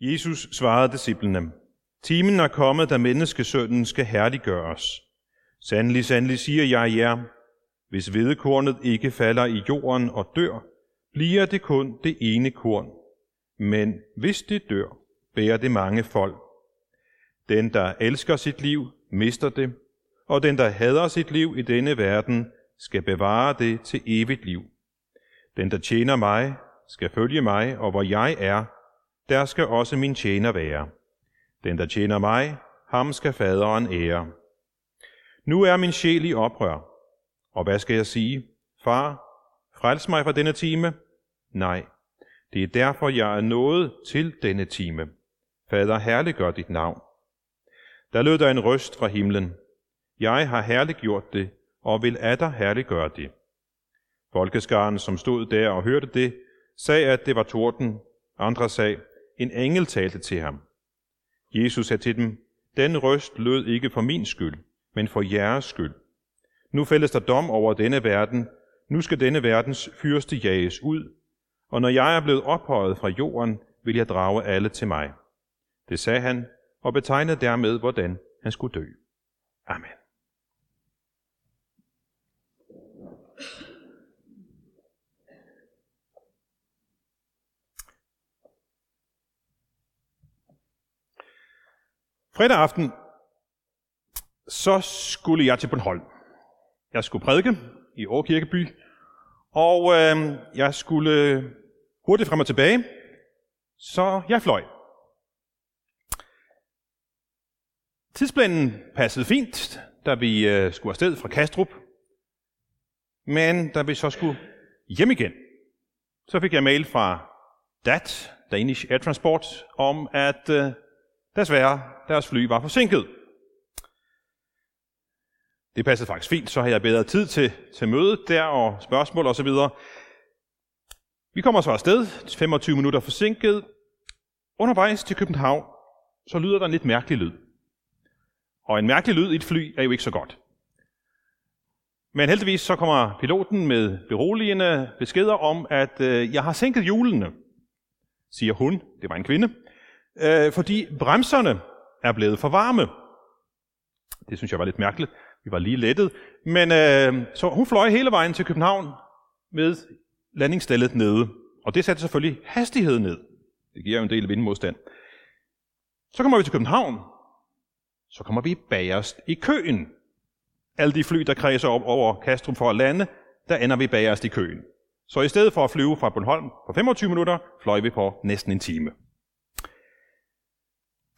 Jesus svarede disciplene, Timen er kommet, da menneskesønnen skal herliggøres. Sandelig, sandelig siger jeg jer, hvis vedekornet ikke falder i jorden og dør, bliver det kun det ene korn. Men hvis det dør, bærer det mange folk. Den, der elsker sit liv, mister det, og den, der hader sit liv i denne verden, skal bevare det til evigt liv. Den, der tjener mig, skal følge mig, og hvor jeg er, der skal også min tjener være. Den, der tjener mig, ham skal faderen ære. Nu er min sjæl i oprør. Og hvad skal jeg sige? Far, frels mig fra denne time? Nej, det er derfor, jeg er nået til denne time. Fader, herliggør dit navn. Der lød der en røst fra himlen. Jeg har herliggjort det, og vil atter herliggøre det. Folkeskaren, som stod der og hørte det, sagde, at det var torden. Andre sagde, en engel talte til ham. Jesus sagde til dem, den røst lød ikke for min skyld, men for jeres skyld. Nu fældes der dom over denne verden. Nu skal denne verdens fyrste jages ud. Og når jeg er blevet ophøjet fra jorden, vil jeg drage alle til mig. Det sagde han, og betegnede dermed, hvordan han skulle dø. Amen. Fredag aften, så skulle jeg til Bornholm. Jeg skulle prædike i Årkirkeby, og øh, jeg skulle øh, hurtigt frem og tilbage, så jeg fløj. Tidsplanen passede fint, da vi øh, skulle afsted fra Kastrup, men da vi så skulle hjem igen, så fik jeg mail fra DAT, Danish Air Transport, om at øh, desværre deres fly var forsinket. Det passede faktisk fint, så har jeg bedre tid til, til mødet der og spørgsmål og så videre. Vi kommer så afsted, 25 minutter forsinket. Undervejs til København, så lyder der en lidt mærkelig lyd. Og en mærkelig lyd i et fly er jo ikke så godt. Men heldigvis så kommer piloten med beroligende beskeder om, at øh, jeg har sænket hjulene, siger hun, det var en kvinde, øh, fordi bremserne er blevet for varme. Det synes jeg var lidt mærkeligt. Vi var lige lettet. Men øh, så hun fløj hele vejen til København med landingsstellet nede. Og det satte selvfølgelig hastigheden ned. Det giver jo en del vindmodstand. Så kommer vi til København. Så kommer vi bagerst i køen. Alle de fly, der kredser op over Kastrup for at lande, der ender vi bagerst i køen. Så i stedet for at flyve fra Bornholm på 25 minutter, fløj vi på næsten en time.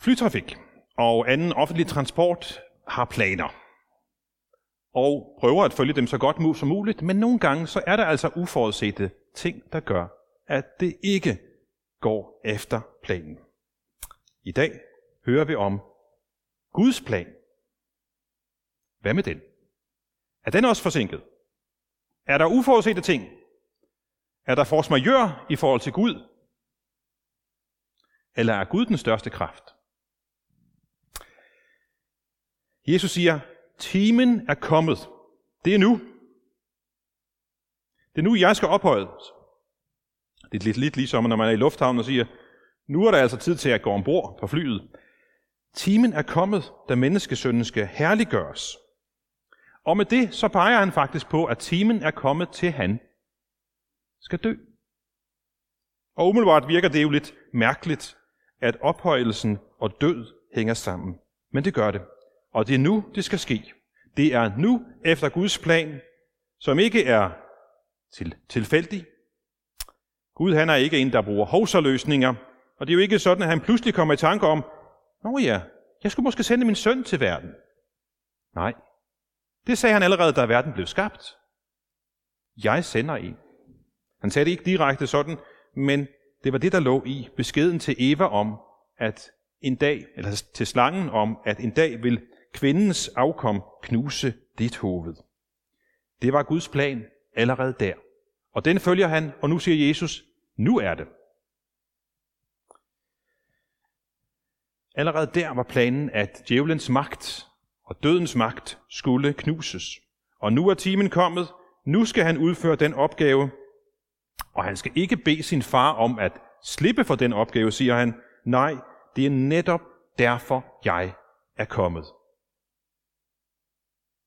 Flytrafik og anden offentlig transport har planer og prøver at følge dem så godt som muligt, men nogle gange så er der altså uforudsete ting, der gør, at det ikke går efter planen. I dag hører vi om Guds plan. Hvad med den? Er den også forsinket? Er der uforudsete ting? Er der force majeure i forhold til Gud? Eller er Gud den største kraft? Jesus siger, timen er kommet. Det er nu. Det er nu, jeg skal ophøjes. Det er lidt, lidt ligesom, når man er i lufthavnen og siger, nu er der altså tid til at gå ombord på flyet. Timen er kommet, da menneskesønnen skal herliggøres. Og med det, så peger han faktisk på, at timen er kommet til han skal dø. Og umiddelbart virker det jo lidt mærkeligt, at ophøjelsen og død hænger sammen. Men det gør det. Og det er nu, det skal ske. Det er nu efter Guds plan, som ikke er til, tilfældig. Gud han er ikke en, der bruger hovserløsninger, og det er jo ikke sådan, at han pludselig kommer i tanke om, Nå ja, jeg skulle måske sende min søn til verden. Nej, det sagde han allerede, da verden blev skabt. Jeg sender en. Han sagde det ikke direkte sådan, men det var det, der lå i beskeden til Eva om, at en dag, eller til slangen om, at en dag vil kvindens afkom knuse dit hoved. Det var Guds plan allerede der. Og den følger han, og nu siger Jesus, nu er det. Allerede der var planen, at djævelens magt og dødens magt skulle knuses. Og nu er timen kommet. Nu skal han udføre den opgave. Og han skal ikke bede sin far om at slippe for den opgave, siger han, Nej, det er netop derfor, jeg er kommet.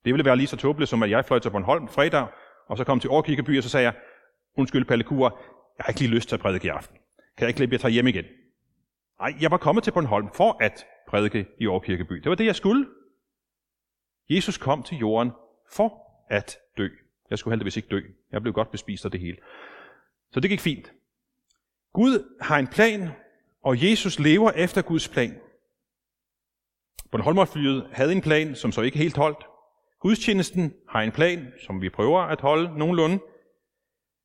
Det ville være lige så tåbeligt, som at jeg fløj til Bornholm fredag, og så kom til Årkirkeby, og så sagde jeg, undskyld Palle Kur, jeg har ikke lige lyst til at prædike i aften. Kan jeg ikke lade jeg tager hjem igen? Nej, jeg var kommet til Bornholm for at prædike i Årkirkeby. Det var det, jeg skulle. Jesus kom til jorden for at dø. Jeg skulle heldigvis ikke dø. Jeg blev godt bespist af det hele. Så det gik fint. Gud har en plan, og Jesus lever efter Guds plan. Bornholmerflyet havde en plan, som så ikke helt holdt. Gudstjenesten har en plan, som vi prøver at holde nogenlunde.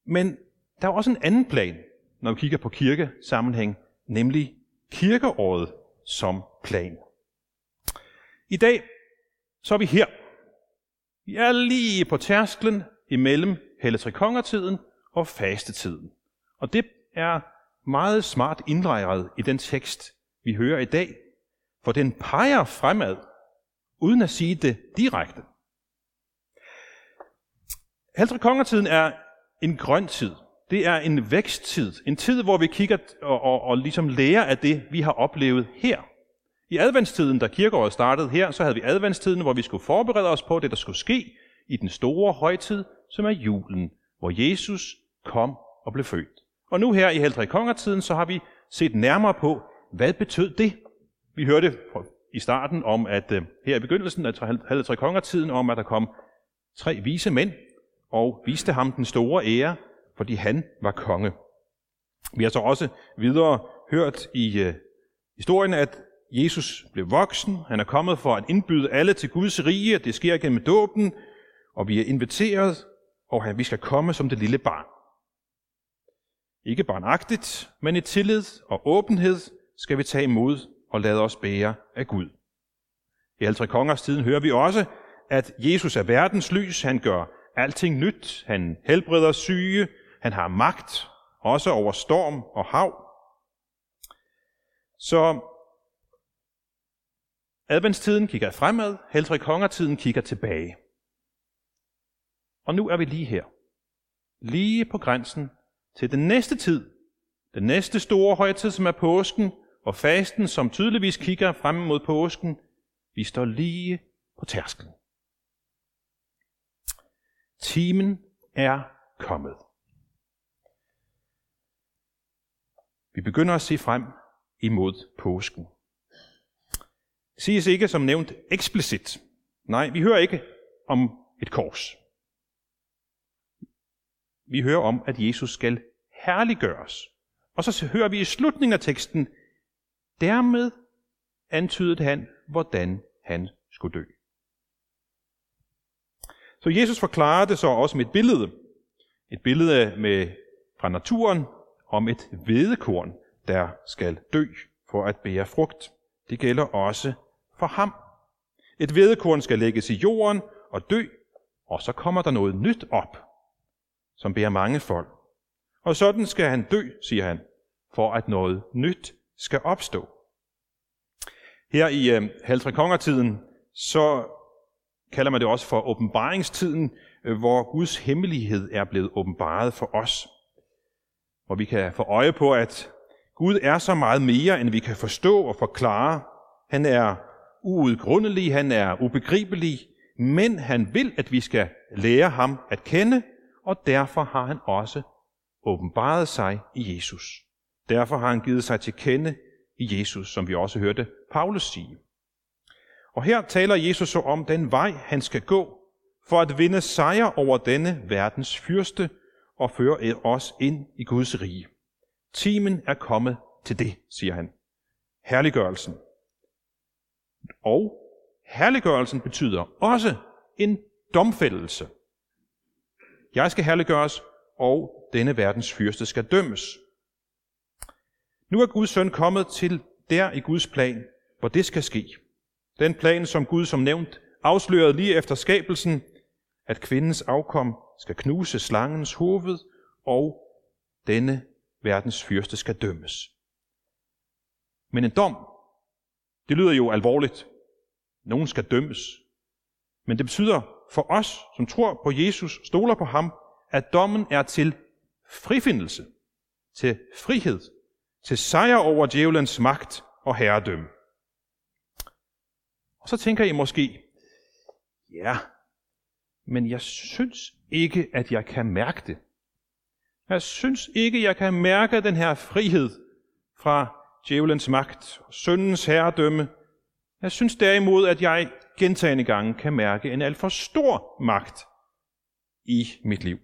Men der er også en anden plan, når vi kigger på kirkesammenhæng, nemlig kirkeåret som plan. I dag så er vi her. Vi er lige på tærsklen imellem Helligtrekongertiden og fastetiden. Og det er meget smart indlejret i den tekst, vi hører i dag, for den peger fremad, uden at sige det direkte. Helligtrekongertiden er en grøn tid. Det er en væksttid. En tid, hvor vi kigger og, og, og ligesom lærer af det, vi har oplevet her. I adventstiden, da kirkeåret startede her, så havde vi adventstiden, hvor vi skulle forberede os på det, der skulle ske i den store højtid, som er julen, hvor Jesus kom og blev født. Og nu her i Heldre Kongertiden, så har vi set nærmere på, hvad betød det? Vi hørte i starten om, at øh, her i begyndelsen af Heldre Kongertiden, om at der kom tre vise mænd og viste ham den store ære, fordi han var konge. Vi har så også videre hørt i øh, historien, at Jesus blev voksen, han er kommet for at indbyde alle til Guds rige, det sker gennem dåben, og vi er inviteret, og vi skal komme som det lille barn. Ikke barnagtigt, men i tillid og åbenhed skal vi tage imod og lade os bære af Gud. I Altre Kongers tiden hører vi også, at Jesus er verdens lys, han gør alting nyt, han helbreder syge, han har magt, også over storm og hav. Så Adventstiden kigger fremad, Heltre Kongertiden kigger tilbage. Og nu er vi lige her. Lige på grænsen til den næste tid. Den næste store højtid, som er påsken, og fasten, som tydeligvis kigger frem mod påsken. Vi står lige på tærsklen. Timen er kommet. Vi begynder at se frem imod påsken siges ikke som nævnt eksplicit. Nej, vi hører ikke om et kors. Vi hører om, at Jesus skal herliggøres. Og så hører vi i slutningen af teksten, dermed antydede han, hvordan han skulle dø. Så Jesus forklarer det så også med et billede. Et billede med, fra naturen om et vedekorn, der skal dø for at bære frugt. Det gælder også for ham. Et vedekorn skal lægges i jorden og dø, og så kommer der noget nyt op, som bærer mange folk. Og sådan skal han dø, siger han, for at noget nyt skal opstå. Her i øh, Haltre Kongertiden, så kalder man det også for åbenbaringstiden, øh, hvor Guds hemmelighed er blevet åbenbaret for os. Hvor vi kan få øje på, at Gud er så meget mere, end vi kan forstå og forklare. Han er uudgrundelig, han er ubegribelig, men han vil, at vi skal lære ham at kende, og derfor har han også åbenbaret sig i Jesus. Derfor har han givet sig til kende i Jesus, som vi også hørte Paulus sige. Og her taler Jesus så om den vej, han skal gå, for at vinde sejr over denne verdens fyrste og føre os ind i Guds rige. Timen er kommet til det, siger han. Herliggørelsen, og herliggørelsen betyder også en domfældelse. Jeg skal herliggøres, og denne verdens fyrste skal dømmes. Nu er Guds søn kommet til der i Guds plan, hvor det skal ske. Den plan, som Gud som nævnt afslørede lige efter skabelsen, at kvindens afkom skal knuse slangens hoved, og denne verdens fyrste skal dømmes. Men en dom det lyder jo alvorligt. Nogen skal dømmes. Men det betyder for os, som tror på Jesus, stoler på ham, at dommen er til frifindelse, til frihed, til sejr over djævelens magt og herredømme. Og så tænker I måske, ja, men jeg synes ikke, at jeg kan mærke det. Jeg synes ikke, jeg kan mærke den her frihed fra djævelens magt og syndens herredømme. Jeg synes derimod, at jeg gentagende gange kan mærke en alt for stor magt i mit liv.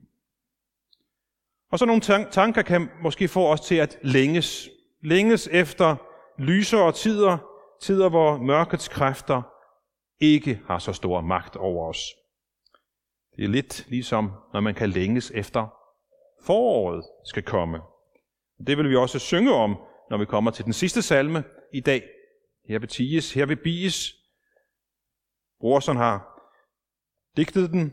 Og så nogle tanker kan måske få os til at længes. Længes efter lysere tider, tider hvor mørkets kræfter ikke har så stor magt over os. Det er lidt ligesom, når man kan længes efter foråret skal komme. Det vil vi også synge om, når vi kommer til den sidste salme i dag. Her ved ties, her ved bies. Brorson har digtet den.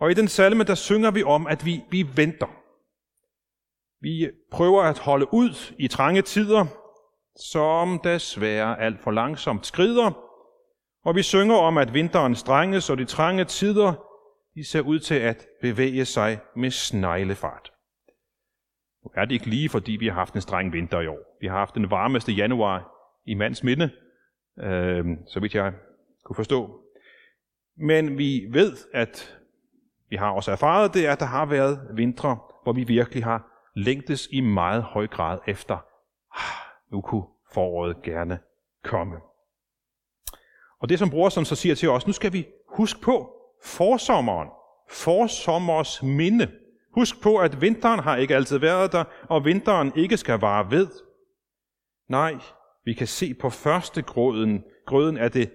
Og i den salme, der synger vi om, at vi, vi venter. Vi prøver at holde ud i trange tider, som desværre alt for langsomt skrider. Og vi synger om, at vinteren strenges, og de trange tider, de ser ud til at bevæge sig med sneglefart. Nu er det ikke lige, fordi vi har haft en streng vinter i år. Vi har haft den varmeste januar i mands minde, øh, så vidt jeg kunne forstå. Men vi ved, at vi har også erfaret det, at der har været vintre, hvor vi virkelig har længtes i meget høj grad efter, ah, nu kunne foråret gerne komme. Og det som brorson så siger til os, nu skal vi huske på forsommeren, forsommers minde. Husk på, at vinteren har ikke altid været der, og vinteren ikke skal vare ved. Nej, vi kan se på første grøden, grøden af det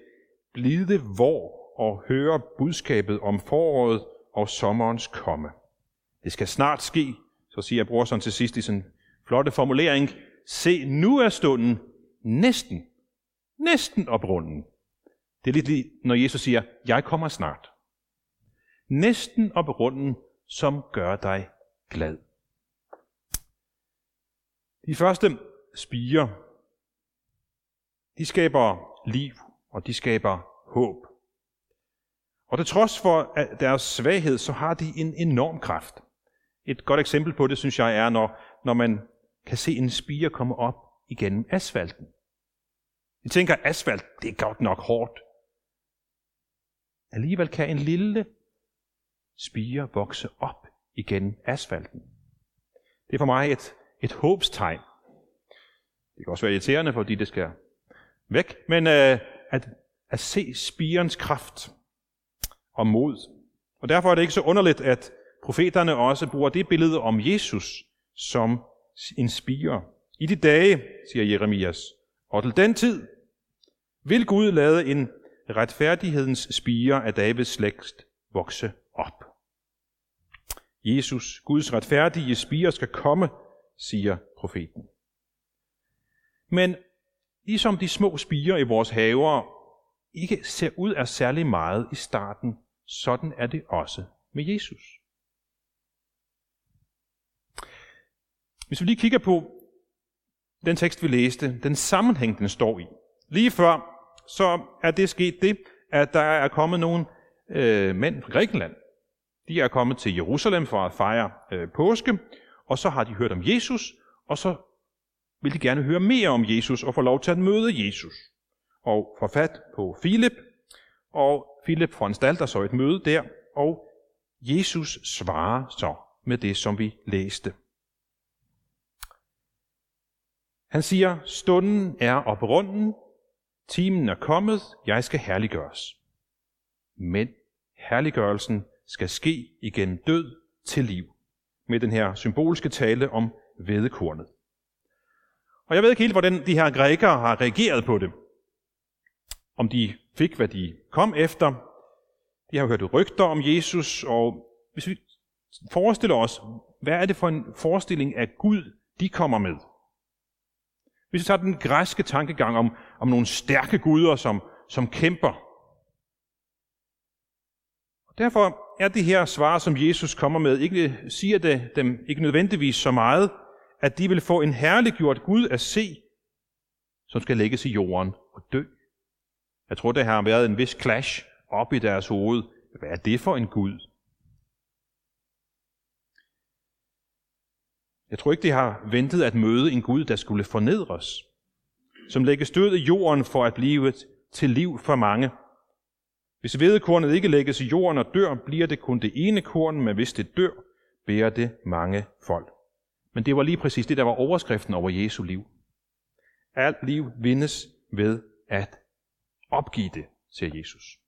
blide vor og høre budskabet om foråret og sommerens komme. Det skal snart ske, så siger brorson til sidst i sin flotte formulering, se, nu er stunden næsten, næsten oprunden. Det er lidt lige, når Jesus siger, jeg kommer snart. Næsten oprunden, som gør dig glad. De første spiger, de skaber liv, og de skaber håb. Og til trods for deres svaghed, så har de en enorm kraft. Et godt eksempel på det, synes jeg, er, når, når man kan se en spire komme op igennem asfalten. Vi tænker, asfalt, det er godt nok hårdt. Alligevel kan en lille spire vokse op igen asfalten. Det er for mig et, et håbstegn. Det kan også være irriterende, fordi det skal væk, men øh, at, at se spirens kraft og mod. Og derfor er det ikke så underligt, at profeterne også bruger det billede om Jesus som en spire. I de dage, siger Jeremias, og til den tid vil Gud lade en retfærdighedens spire af Davids slægt vokse op. Jesus, Guds retfærdige spire, skal komme, siger profeten. Men ligesom de små spiger i vores haver ikke ser ud af særlig meget i starten, sådan er det også med Jesus. Hvis vi lige kigger på den tekst, vi læste, den sammenhæng, den står i. Lige før, så er det sket det, at der er kommet nogle øh, mænd fra Grækenland. De er kommet til Jerusalem for at fejre øh, påske, og så har de hørt om Jesus, og så vil de gerne høre mere om Jesus og få lov til at møde Jesus. Og få fat på Filip, og Filip foranstalter så et møde der, og Jesus svarer så med det, som vi læste. Han siger, stunden er oprunden, timen er kommet, jeg skal herliggøres. Men herliggørelsen skal ske igen død til liv, med den her symbolske tale om vedekornet. Og jeg ved ikke helt, hvordan de her grækere har reageret på det. Om de fik, hvad de kom efter. De har hørt rygter om Jesus, og hvis vi forestiller os, hvad er det for en forestilling af Gud, de kommer med? Hvis vi tager den græske tankegang om, om nogle stærke guder, som, som kæmper. Derfor er det her svar, som Jesus kommer med, ikke siger det dem ikke nødvendigvis så meget, at de vil få en herliggjort Gud at se, som skal lægges i jorden og dø. Jeg tror, det har været en vis clash op i deres hoved. Hvad er det for en Gud? Jeg tror ikke, de har ventet at møde en Gud, der skulle fornedres, som lægges død i jorden for at blive til liv for mange. Hvis vedekornet ikke lægges i jorden og dør, bliver det kun det ene korn, men hvis det dør, bærer det mange folk. Men det var lige præcis det, der var overskriften over Jesu liv. Alt liv vindes ved at opgive det, siger Jesus.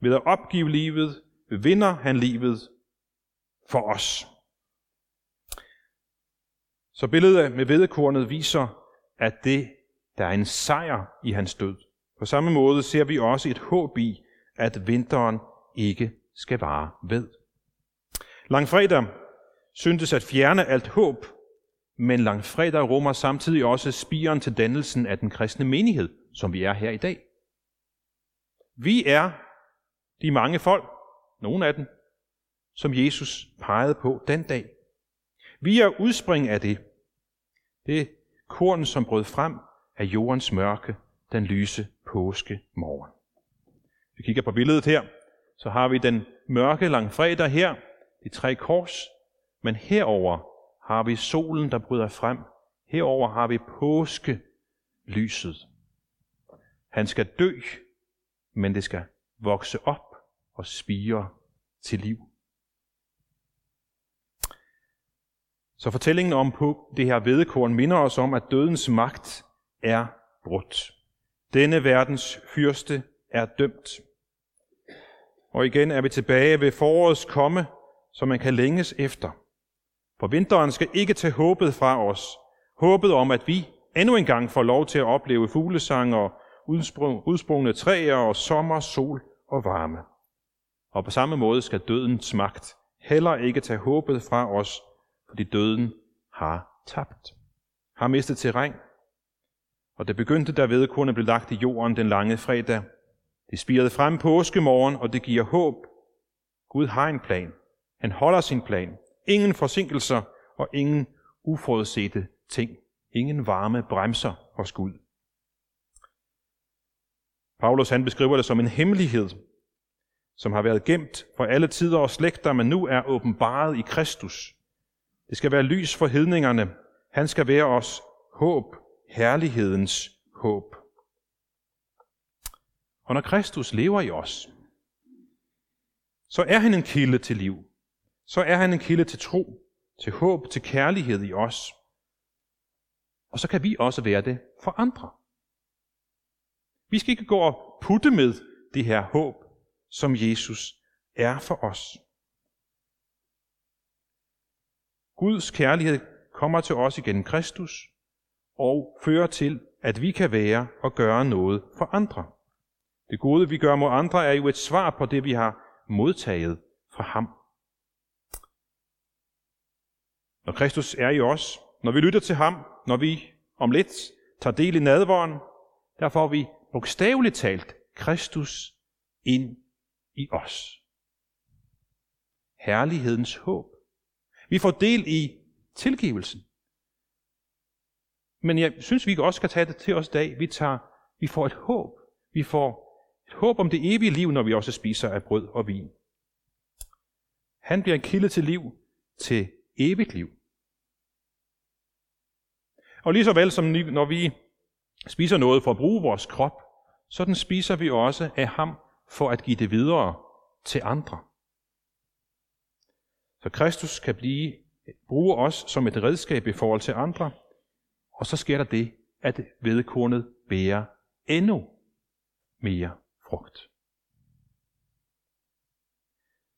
Ved at opgive livet, vinder han livet for os. Så billedet med vedekornet viser, at det, der er en sejr i hans død. På samme måde ser vi også et håb i, at vinteren ikke skal vare ved. Langfredag syntes at fjerne alt håb, men langfredag rummer samtidig også spiren til dannelsen af den kristne menighed, som vi er her i dag. Vi er de mange folk, nogle af dem, som Jesus pegede på den dag. Vi er udspring af det. Det korn, som brød frem af jordens mørke den lyse påske morgen. Vi kigger på billedet her, så har vi den mørke langfredag her, de tre kors, men herover har vi solen, der bryder frem. Herover har vi påske lyset. Han skal dø, men det skal vokse op og spire til liv. Så fortællingen om på det her vedekorn minder os om, at dødens magt er brudt. Denne verdens fyrste er dømt. Og igen er vi tilbage ved forårets komme, som man kan længes efter. For vinteren skal ikke tage håbet fra os. Håbet om, at vi endnu en gang får lov til at opleve fuglesang og udsprungne træer og sommer, sol og varme. Og på samme måde skal dødens magt heller ikke tage håbet fra os, fordi døden har tabt, har mistet terræn. Og det begyndte da vedkornet blev lagt i jorden den lange fredag. Det spirede frem påskemorgen, og det giver håb. Gud har en plan. Han holder sin plan. Ingen forsinkelser og ingen uforudsete ting. Ingen varme bremser hos Gud. Paulus han beskriver det som en hemmelighed, som har været gemt for alle tider og slægter, men nu er åbenbaret i Kristus. Det skal være lys for hedningerne. Han skal være os håb, herlighedens håb. Og når Kristus lever i os, så er han en kilde til liv. Så er han en kilde til tro, til håb, til kærlighed i os. Og så kan vi også være det for andre. Vi skal ikke gå og putte med det her håb, som Jesus er for os. Guds kærlighed kommer til os igennem Kristus og fører til, at vi kan være og gøre noget for andre. Det gode, vi gør mod andre, er jo et svar på det, vi har modtaget fra ham. Når Kristus er i os, når vi lytter til ham, når vi om lidt tager del i nadvåren, der får vi bogstaveligt talt Kristus ind i os. Herlighedens håb. Vi får del i tilgivelsen. Men jeg synes, vi også skal tage det til os i dag. Vi, tager, vi får et håb. Vi får et håb om det evige liv, når vi også spiser af brød og vin. Han bliver en kilde til liv, til evigt liv. Og lige så vel som når vi spiser noget for at bruge vores krop, sådan spiser vi også af ham for at give det videre til andre. Så Kristus kan blive, bruge os som et redskab i forhold til andre, og så sker der det, at vedkornet bærer endnu mere frugt.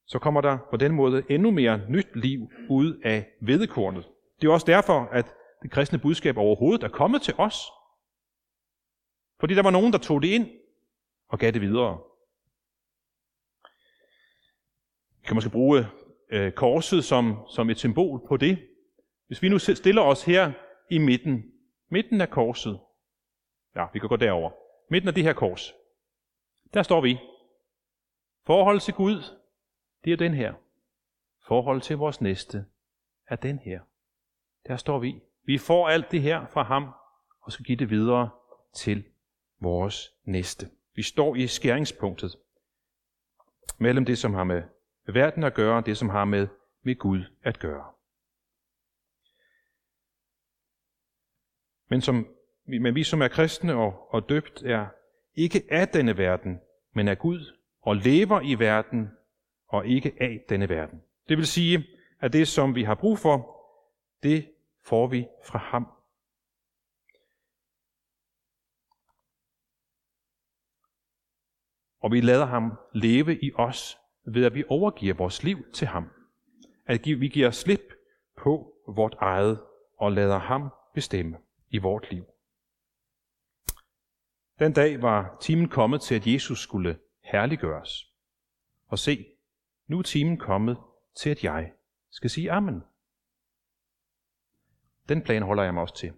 Så kommer der på den måde endnu mere nyt liv ud af vedekornet. Det er også derfor, at det kristne budskab overhovedet er kommet til os. Fordi der var nogen, der tog det ind og gav det videre. Vi kan måske bruge øh, korset som, som et symbol på det. Hvis vi nu stiller os her i midten, midten af korset, ja, vi kan gå derover, midten af det her kors, der står vi. Forhold til Gud, det er den her. Forhold til vores næste er den her. Der står vi. Vi får alt det her fra ham, og skal give det videre til vores næste. Vi står i skæringspunktet mellem det, som har med verden at gøre, det, som har med, med Gud at gøre. Men, som, men vi, som er kristne og, og døbt, er ikke af denne verden, men af Gud, og lever i verden, og ikke af denne verden. Det vil sige, at det, som vi har brug for, det får vi fra ham. Og vi lader ham leve i os, ved at vi overgiver vores liv til ham. At vi giver slip på vort eget og lader ham bestemme i vort liv. Den dag var timen kommet til, at Jesus skulle herliggøres. Og se, nu er timen kommet til, at jeg skal sige amen. Den plan holder jeg mig også til.